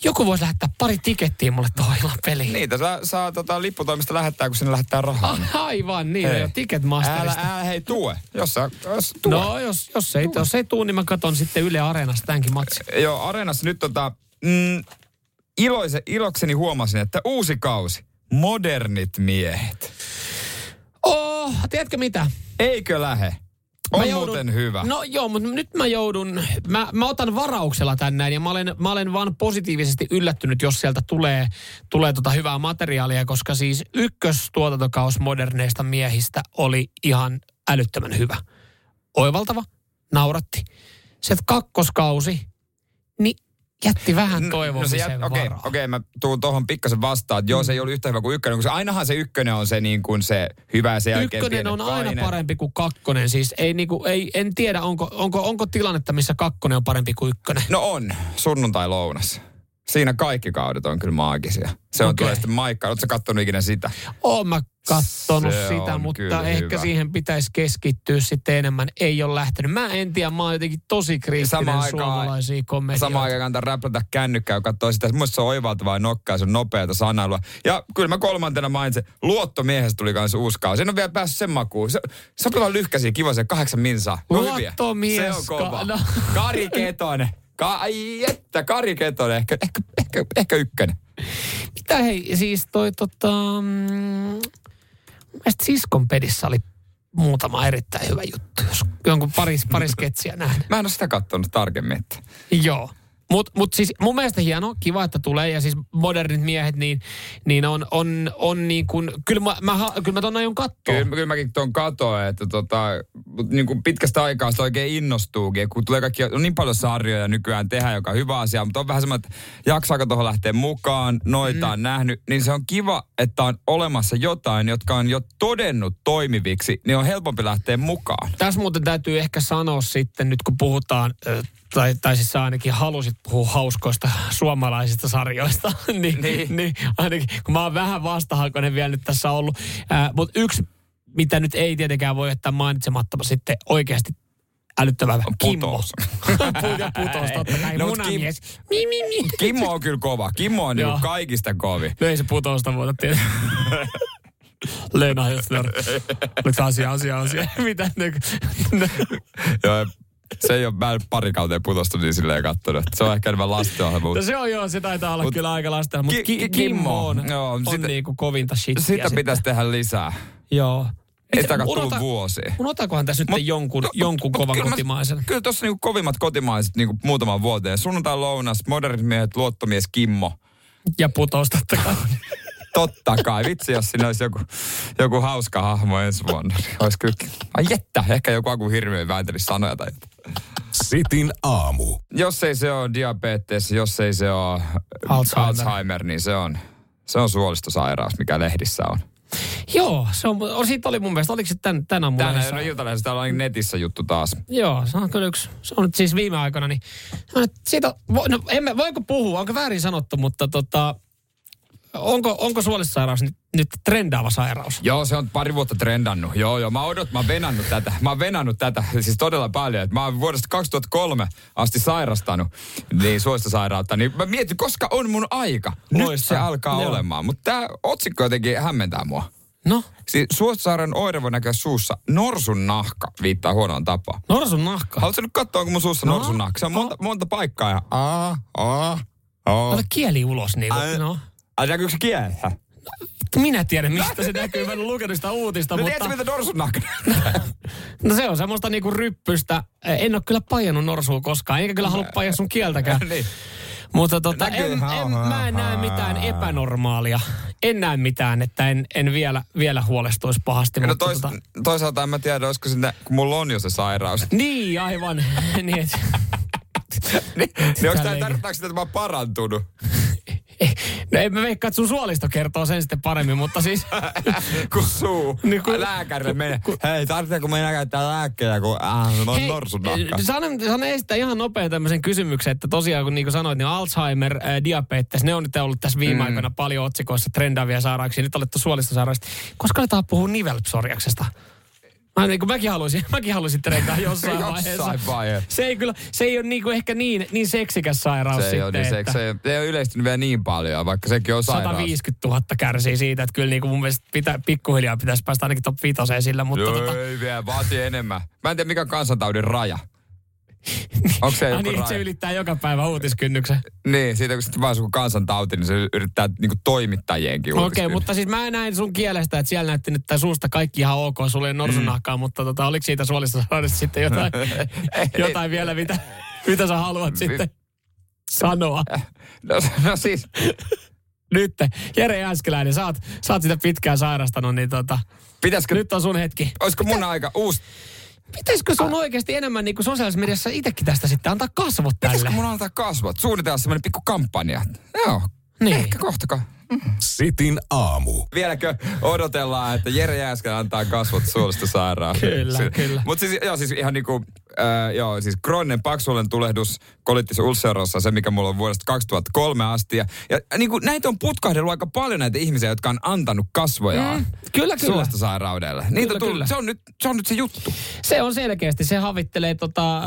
Joku voisi lähettää pari tikettiä mulle tuohon illan peliin. Niitä saa, saa tota, lipputoimista lähettää, kun sinne lähettää rahaa. Ah, aivan niin, Hei. jo Ticketmasterista. Älä, älä hei tue. Jos, sä, jos tue. No, jos, jos, ei, jos ei tuu, niin mä katson sitten Yle Areenasta tämänkin matsin. Joo, Areenassa nyt tota, mm, iloise, ilokseni huomasin, että uusi kausi. Modernit miehet. Oh, tiedätkö mitä? Eikö lähe? On Mä joudun- muuten hyvä. No joo, mutta nyt mä joudun, mä, mä otan varauksella tän näin ja mä olen, mä olen vaan positiivisesti yllättynyt, jos sieltä tulee, tulee tota hyvää materiaalia, koska siis ykköstuotantokaus moderneista miehistä oli ihan älyttömän hyvä. Oivaltava, nauratti. Se kakkoskausi, niin jätti vähän No, toivomisen se jät- Okei, varaa. okei, mä tuun tuohon pikkasen vastaan, että joo, se ei ollut yhtä hyvä kuin ykkönen, koska ainahan se ykkönen on se niin kuin se hyvä ja sen Ykkönen on aina paineet. parempi kuin kakkonen. Siis ei, niinku, ei, en tiedä, onko, onko, onko tilannetta, missä kakkonen on parempi kuin ykkönen. No on, sunnuntai-lounas. Siinä kaikki kaudet on kyllä maagisia. Se on Okei. tulee sitten Maikka. Oletko kattonut ikinä sitä? Oon mä kattonut Se sitä, on mutta ehkä hyvä. siihen pitäisi keskittyä sitten enemmän. Ei ole lähtenyt. Mä en tiedä, mä oon jotenkin tosi kriittinen Samaan suomalaisia komedioita. Samaan aikaan kannattaa räplätä kännykkää katsoa sitä. Mun se on oivaltavaa nokkaa, se on nopeata sanailua. Ja kyllä mä kolmantena mainitsin, luottomiehestä tuli kanssa uusi kausi. En ole vielä päässyt sen makuun. Se, sopivan lyhkäisiä, kiva se kahdeksan minsaa. No. Luottomies, Se on kova. no. Kari Ketonen. Ka- ai että, Kari Ketonen. Ehkä, ehkä, ehkä, ehkä ykkönen. Mitä hei, siis toi tota... Mm, mun mielestä Siskon pedissä oli muutama erittäin hyvä juttu, jos jonkun pari, pari sketsiä nähnyt. Mä en ole sitä katsonut tarkemmin. Että. Joo. Mutta mut siis mun mielestä hieno, kiva, että tulee. Ja siis modernit miehet, niin, niin on, on, on niin kuin, kyllä mä, mä, kyllä mä ton aion katsoa. Kyllä, kyllä mäkin tuon katoa, että tota, niin kuin pitkästä aikaa sitä oikein innostuukin, kun tulee kaikki, on niin paljon sarjoja nykyään tehdä, joka on hyvä asia, mutta on vähän semmoinen, että jaksaako tuohon lähteä mukaan, noita on nähnyt, niin se on kiva, että on olemassa jotain, jotka on jo todennut toimiviksi, niin on helpompi lähteä mukaan. Tässä muuten täytyy ehkä sanoa sitten, nyt kun puhutaan, tai, tai siis sä ainakin halusit puhua hauskoista suomalaisista sarjoista, niin, Niin. niin. niin ainakin, kun mä oon vähän vastahakoinen vielä nyt tässä ollut. Mutta yksi, mitä nyt ei tietenkään voi jättää mainitsematta, sitten oikeasti älyttävä Kimmo. Ja putous, totta kai. No, Munamies. Mi, mi, mi. Kimmo on kyllä kova. Kimmo on niinku kaikista kovi. No ei se putousta voida tietää. Leena Höfner. Nyt asia, asia, asia. Mitä ne... ne- Joo, se ei ole, mä en pari kauteen putosta niin silleen kattonut. Se on ehkä enemmän lastenohjelma. No se on joo, se taitaa olla Mut- kyllä aika lasta. Mutta Ki- ki, Ki- Kimmo on, Joo, on sitä- niinku kovinta shittiä. Sitä sitten. pitäisi tehdä lisää. Joo. Ei sitä tullut vuosiin. Unohtakohan tässä nyt Mut- jonkun, no, jonkun mut kovan kyllä mä- kotimaisen. Kyllä tuossa niinku kovimmat kotimaiset niinku muutaman vuoteen. Sunnuntai lounas, modernit miehet, luottomies Kimmo. Ja putous totta kai. Totta kai. Vitsi, jos siinä olisi joku, joku hauska hahmo ensi vuonna. Niin olisi kyllä... Ai jettä, ehkä joku Aku Hirviö vääntelisi sanoja tai jotain. Sitin aamu. Jos ei se ole diabetes, jos ei se ole Alzheimer. Alzheimer niin se on, se on suolistosairaus, mikä lehdissä on. Joo, se on, on, siitä oli mun mielestä, oliko se tän, tänä aamulla? Tänään jossain? no iltalehdessä täällä on netissä juttu taas. Joo, se on kyllä yksi. Se on nyt siis viime aikoina, niin siitä, vo- no emme, voiko puhua, onko väärin sanottu, mutta tota, onko, onko suolistosairaus nyt, nyt trendaava sairaus? Joo, se on pari vuotta trendannut. Joo, joo, mä odot, mä oon venannut tätä. Mä oon venannut tätä siis todella paljon. Et mä oon vuodesta 2003 asti sairastanut niin suolistosairautta. Niin mä mietin, koska on mun aika. Nyt se Loistavaa. alkaa Joo. olemaan. Mutta tää otsikko jotenkin hämmentää mua. No, Siis suolistosairaan oire voi näkyä suussa. Norsun nahka viittaa huonoon tapaan. norsun nahka. Haluatko nyt katsoa, onko mun suussa No, norsun nahka? Se on monta, monta paikkaa ja aa, aa, aa. Ota kieli ulos niin Ai- no. Ai näkyykö se kielessä? Minä tiedän, mistä se näkyy. Mä en lukenut sitä uutista, No mutta... tiedätkö, miltä norsun? No se on semmoista niinku ryppystä. En ole kyllä pajannut norsua koskaan, enkä kyllä halua pajaa sun kieltäkään. niin. Mutta tota, en, en, mä en näe mitään epänormaalia. En näe mitään, että en, en vielä, vielä huolestuisi pahasti. No mutta tois, tota, toisaalta en mä tiedä, olisiko sinne, kun mulla on jo se sairaus. niin, aivan. niin, et, niin, niin onko tämä Tälleen. tarkoittaako sitä, että mä oon parantunut? no en mä veikkaa, että sun suolisto kertoo sen sitten paremmin, mutta siis... kun suu Niin kun- lääkärille menee. Hei, tarvitseeko meidän käyttää lääkkeitä, kun äh, mä oon norsun nahka? sanon, sanon esittää ihan nopean tämmöisen kysymyksen, että tosiaan kun niin kuin sanoit, niin Alzheimer, äh, diabetes, ne on nyt ollut tässä viime mm. aikoina paljon otsikoissa trendaavia sairauksia. Nyt olettu suolistosairaista. Koska aletaan puhua nivelpsoriaksesta? Mä, niin kuin mäkin haluaisin, mäkin haluaisin trendaa jossain, vaiheessa. Jossain vaiheessa. Se ei kyllä, se ei ole niinku ehkä niin, niin seksikäs sairaus Se ei, sitten, ole, niin se, että se, ei, ole yleistynyt vielä niin paljon, vaikka sekin on sairaus. 150 000 kärsii siitä, että kyllä niinku mun mielestä pitä, pikkuhiljaa pitäisi päästä ainakin top 5 sillä, mutta Joo, tota, ei vielä, vaatii enemmän. Mä en tiedä, mikä on kansantaudin raja. Onko se joku niin, se ylittää joka päivä uutiskynnyksen. Niin, siitä kun sitten vaan sun kansantauti, niin se yrittää niinku toimittajienkin Okei, okay, mutta siis mä näin sun kielestä, että siellä näytti nyt tää suusta kaikki ihan ok, sulla ei norsunahkaa, mutta tota, oliko siitä suolistosairaudesta sitten jotain, jotain vielä, mitä, mitä sä haluat sitten sanoa? No, no siis, Nyt, Jere Jääskeläinen, sä oot, sä oot sitä pitkään sairastanut, niin tota, pitäisikö, nyt on sun hetki. olisiko mun aika uusi, Pitäisikö sun oikeasti enemmän niin kuin sosiaalisessa mediassa itsekin tästä sitten antaa kasvot tälle? pitäisikö mun antaa kasvot? Suunnitella semmoinen pikku kampanja. Joo, Niin. ehkä kohtakaan. Sitin aamu. Vieläkö odotellaan, että Jere Jääskä antaa kasvot suolista sairaan? Kyllä, kyllä. Mutta siis, joo, siis ihan niinku, äh, joo, siis krooninen paksuolen tulehdus kolitis ulcerossa, se mikä mulla on vuodesta 2003 asti. Ja, ja niinku, näitä on putkahdellut aika paljon näitä ihmisiä, jotka on antanut kasvojaan. Mm, kyllä, kyllä. Suolistosairaudelle. Niitä Kyllä, on tullut, kyllä. Se, on nyt, se on nyt se juttu. Se on selkeästi, se havittelee tota, äh,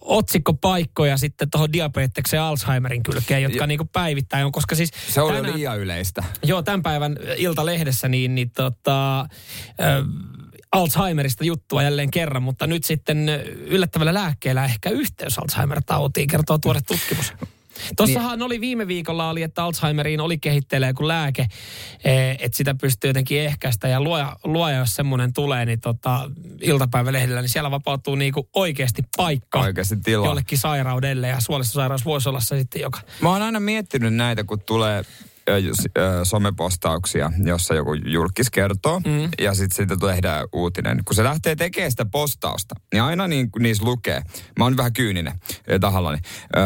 otsikkopaikkoja sitten tuohon diabeteksen ja Alzheimerin kylkeen, jotka Ja- niinku päivittäin on, koska siis Se on jo tänään- liian yleistä. Joo, tämän päivän Iltalehdessä niin, niin tota, äh, Alzheimerista juttua jälleen kerran, mutta nyt sitten yllättävällä lääkkeellä ehkä yhteys Alzheimer-tautiin, kertoo tuore tutkimus. Tossahan oli viime viikolla oli, että Alzheimeriin oli kehittelee joku lääke, eh, että sitä pystyy jotenkin ehkäistä ja luoja, luoja jos semmoinen tulee, niin tota, iltapäivälehdellä, niin siellä vapautuu niinku oikeasti paikka Oikeasti tilaa. jollekin sairaudelle ja suolistosairaus voisi olla se sitten joka. Mä oon aina miettinyt näitä, kun tulee somepostauksia, jossa joku julkis kertoo, mm. ja sitten siitä tehdään uutinen. Kun se lähtee tekemään sitä postausta, niin aina niin, niissä lukee, mä oon vähän kyyninen tahallani, ö,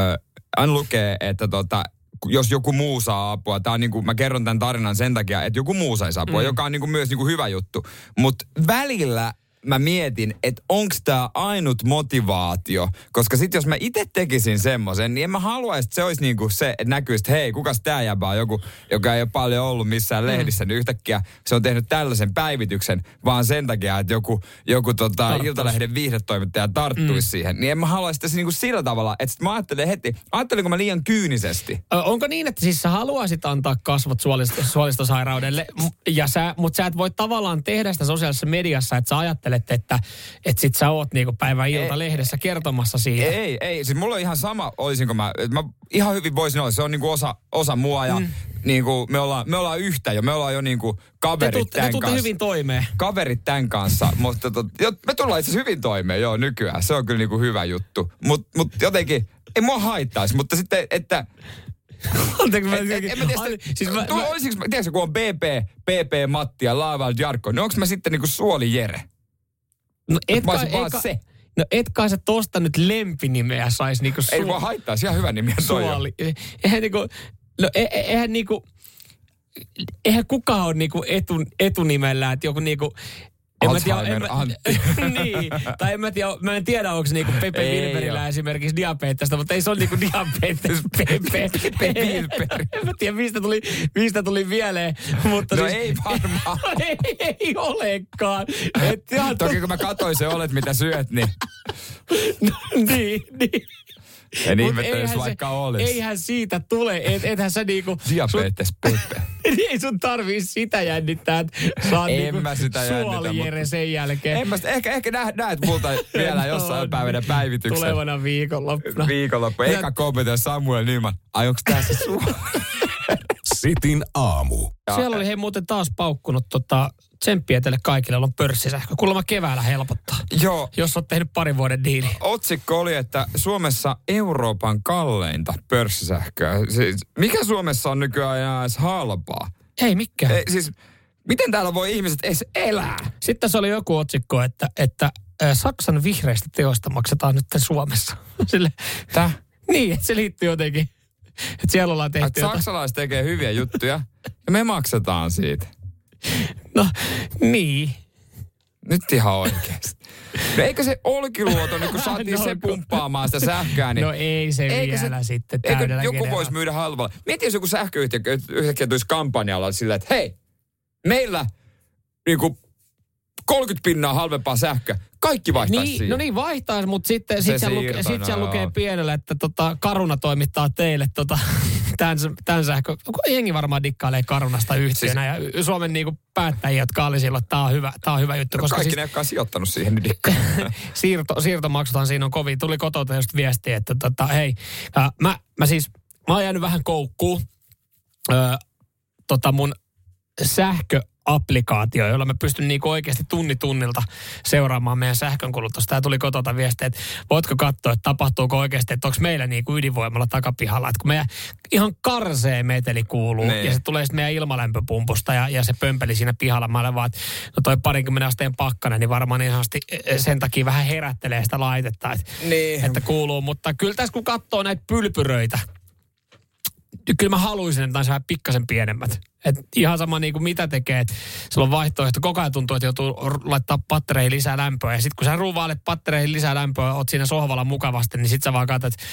aina lukee, että tota, jos joku muu saa apua, tää on niin kuin, mä kerron tämän tarinan sen takia, että joku muu saisi apua, mm. joka on niin kuin myös niin kuin hyvä juttu. Mutta välillä mä mietin, että onko tämä ainut motivaatio, koska sitten jos mä itse tekisin semmoisen, niin en mä haluaisi, että se olisi niinku se, että näkyisi, että hei, kukas tää jäbä on joku, joka ei ole paljon ollut missään lehdissä, niin yhtäkkiä se on tehnyt tällaisen päivityksen, vaan sen takia, että joku, joku tota. Iltalehden viihdetoimittaja tarttuisi mm. siihen. Niin en mä haluaisi sitä niinku sillä tavalla, että sit mä ajattelen heti, ajattelinko mä liian kyynisesti? Ö, Onko niin, että siis sä haluaisit antaa kasvot suolisto, suolistosairaudelle, ja sä, mutta sä et voi tavallaan tehdä sitä sosiaalisessa mediassa, että sä ajattelet, että, että sit sä oot niinku päivän ilta lehdessä kertomassa siitä. Ei, ei. Siis mulla on ihan sama, olisinko mä, mä ihan hyvin voisin olla. Se on niinku osa, osa mua ja mm. niinku me, ollaan, me ollaan yhtä jo. Me ollaan jo niinku te kaverit te tämän tuutte kanssa. hyvin toimeen. Kaverit tämän kanssa, mutta tot, jo, me tullaan itse hyvin toimeen, joo, nykyään. Se on kyllä niinku hyvä juttu. Mutta mut jotenkin, ei mua haittaisi, mutta sitten, että... Anteeksi, mä et, en mä tiedä, siis mä, mä, mä, tiedätkö, kun on BP, PP Matti ja Laaval Jarkko, niin onko mä sitten niinku Suoli Jere? No et Mä kai, vaan se. No et kai sä tosta nyt lempinimeä sais niinku Ei su- mua haittaa, ihan hyvä nimi on toi jo. suoli. Eihän niinku, no e, e- eihän niinku, eihän kukaan ole niinku etun, etunimellä, että joku niinku, en mä tiedä, en mä, niin, tai en mä tiedä, mä en tiedä, onko niinku Pepe Ei Wilberillä esimerkiksi diabeettista, mutta ei se ole niinku diabetes Pepe. Pepe Wilber. En mä tiedä, mistä tuli, mistä tuli mieleen, mutta No siis, ei varmaan. ei, ei olekaan. Et, Toki kun mä katsoin se olet, mitä syöt, niin niin, niin. En Mut ihmettele, jos vaikka se, olisi. Eihän siitä tule, et, ethän sä niinku... Diabetes Pepe. Sun, ei sun tarvii sitä jännittää, että oot En niinku mä sitä jännitä, mutta- sen jälkeen. En mä sitä, ehkä, ehkä näet, näet multa vielä jossain No, päivänä päivityksen. Tulevana viikonloppuna. Viikonloppu. Eka kommentti Samuel Nyman. Ai onks tässä suoli? Sitin aamu. Siellä oli hei muuten taas paukkunut tota, tsemppiä teille kaikille, on pörssisähkö. Kuulemma keväällä helpottaa, Joo. jos oot tehnyt parin vuoden diili. Otsikko oli, että Suomessa Euroopan kalleinta pörssisähköä. Siis, mikä Suomessa on nykyään enää edes halpaa? Ei mikään. Ei, siis, miten täällä voi ihmiset edes elää? Sitten tässä oli joku otsikko, että, että ä, Saksan vihreistä teosta maksetaan nyt Suomessa. Sille, Tää? niin, että se liittyy jotenkin. Että siellä ollaan tehty jotain. saksalaiset tekee hyviä juttuja ja me maksetaan siitä. No, niin. Nyt ihan oikeasti. No eikö se Olkiluoto, niin kun saatiin No, se pumppaamaan sitä sähköä, niin... No ei se Eikö vielä sitten Eikö joku generalla. voisi myydä halvalla? Mieti, jos joku sähköyhtiö yhtäkkiä tulisi kampanjalla sillä, että hei, meillä niinku 30 pinnaa halvempaa sähköä. Kaikki vaihtaisi Niin, siihen. no niin, vaihtaisi, mutta sitten Se sit siellä, luke, sit siellä lukee pienellä, että tota, Karuna toimittaa teille tota, tämän, tämän sähkö. Jengi varmaan dikkailee Karunasta yhtiönä Siis- ja Suomen niinku päättäjiä, jotka oli silloin, että tämä on hyvä, tää on hyvä juttu. no koska kaikki siis ne, jotka on sijoittanut siihen, niin siirto, siirtomaksuthan siinä on kovin. Tuli kotota just viestiä, että tota, hei, ää, mä, mä siis, mä oon jäänyt vähän koukkuun. Öö, tota mun sähköapplikaatio, jolla mä pystyn niinku oikeasti tunni tunnilta seuraamaan meidän sähkönkulutusta. Tää tuli kotota viestiä, että voitko katsoa, että tapahtuuko oikeasti, että onko meillä niinku ydinvoimalla takapihalla. Että kun meidän ihan karsee meteli kuuluu Niin. ja se tulee sitten meidän ilmalämpöpumpusta ja, ja se pömpeli siinä pihalla. Mä olen vaan, että no toi parinkymmenen asteen pakkana, niin varmaan niin sanotusti eh, sen takia vähän herättelee sitä laitetta, että, Niin. että kuuluu. Mutta kyllä tässä kun katsoo näitä pylpyröitä, niin kyllä mä haluaisin, että vähän pikkasen pienemmät. Et ihan sama niin kuin mitä tekee, että sillä on vaihtoehto. Koko ajan tuntuu, että joutuu laittaa pattereihin lisää lämpöä. Ja sitten kun sä ruuvailet pattereihin lisää lämpöä, oot siinä sohvalla mukavasti, niin sit sä vaan katsot, että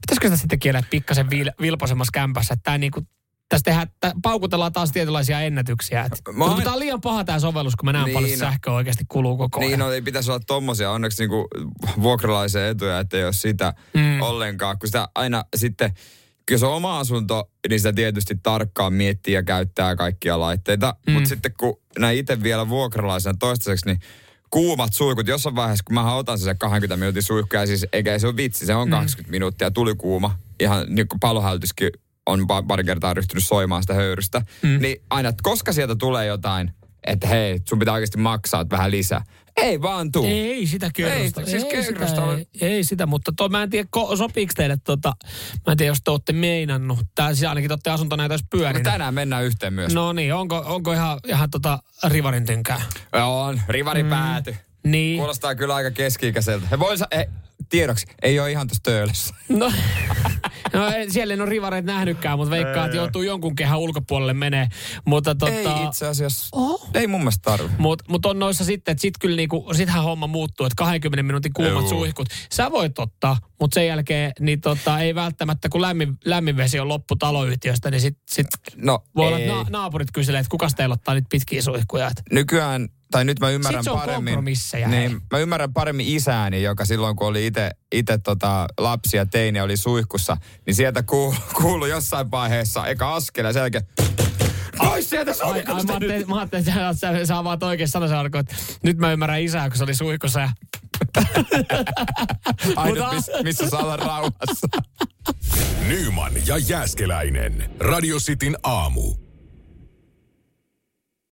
pitäisikö sitä sitten kielää pikkasen vil- vilposemmassa kämpässä. Että tää niin kuin, tässä tehdään, tää, paukutellaan taas tietynlaisia ennätyksiä. Et, Mä oon- Tämä on liian paha tämä sovellus, kun mä näen Niin, paljon no. sähköä oikeasti kuluu koko ajan. Niin, no ei pitäisi olla tommosia onneksi niinku vuokralaisen etuja, että ei ole sitä mm. ollenkaan. Kun sitä aina sitten, kun se on oma asunto, niin sitä tietysti tarkkaan miettii ja käyttää kaikkia laitteita. Mm. Mutta sitten kun näin itse vielä vuokralaisena toistaiseksi, niin kuumat suihkut. Jossain vaiheessa, kun mä otan sen 20 minuutin suihku, ja siis eikä se ole vitsi, se on 20 minuuttia, tuli kuuma. Ihan niin kuin palohälytyskin on pa- pari kertaa ryhtynyt soimaan sitä höyrystä. Niin aina, että koska sieltä tulee jotain, että hei, sun pitää oikeasti maksaa vähän lisää. Ei vaan tuu. Ei sitä kerrosta. Ei, siis sitä, kerrosta on- ei, ei, sitä, mutta toi, mä en tiedä, ko, sopiiko teille tota, mä en tiedä, jos te olette meinannut. Tää siis ainakin te olette asuntonäytössä No pyörinyt. tänään mennään yhteen myös. No niin, onko, onko ihan, ihan tota rivarin tynkää? On, rivari pääty. Niin. Kuulostaa kyllä aika keski-ikäiseltä. He vois, he, tiedoksi, ei ole ihan tuossa töölössä. No, no ei- siellä en ole rivareita nähnytkään, mutta veikkaa, että joutuu jonkun kehän ulkopuolelle menee. Mutta tota, Ei itse asiassa. Oho. Ei mun mielestä tarvi. Mutta mut on noissa sitten, että sit kyllä niinku, sittenhän homma muuttuu, että 20 minuutin kuumat Juu. suihkut. Sä voit ottaa, mutta sen jälkeen niin tota, ei välttämättä, kun lämmin, lämmin vesi on loppu taloyhtiöstä, niin sit, sit No voi olla, ei. että na, naapurit kyselee, että kuka teillä ottaa nyt pitkiä suihkuja. Et, Nykyään, tai nyt mä ymmärrän Sit se on paremmin. kompromisseja. Niin, mä ymmärrän paremmin isääni, joka silloin kun oli itse tota, lapsi ja teini oli suihkussa, niin sieltä kuului, kuului jossain vaiheessa eka askel ja sen jälkeen, pois sieltä ai, ai, mä suihkusta nyt. mä ajattelin että sä, avaat oikein sanasen että nyt mä ymmärrän isää, kun se oli suihkussa ja Ainut, miss, missä saa olla rauhassa. Nyman ja Jääskeläinen. Radio Cityn aamu.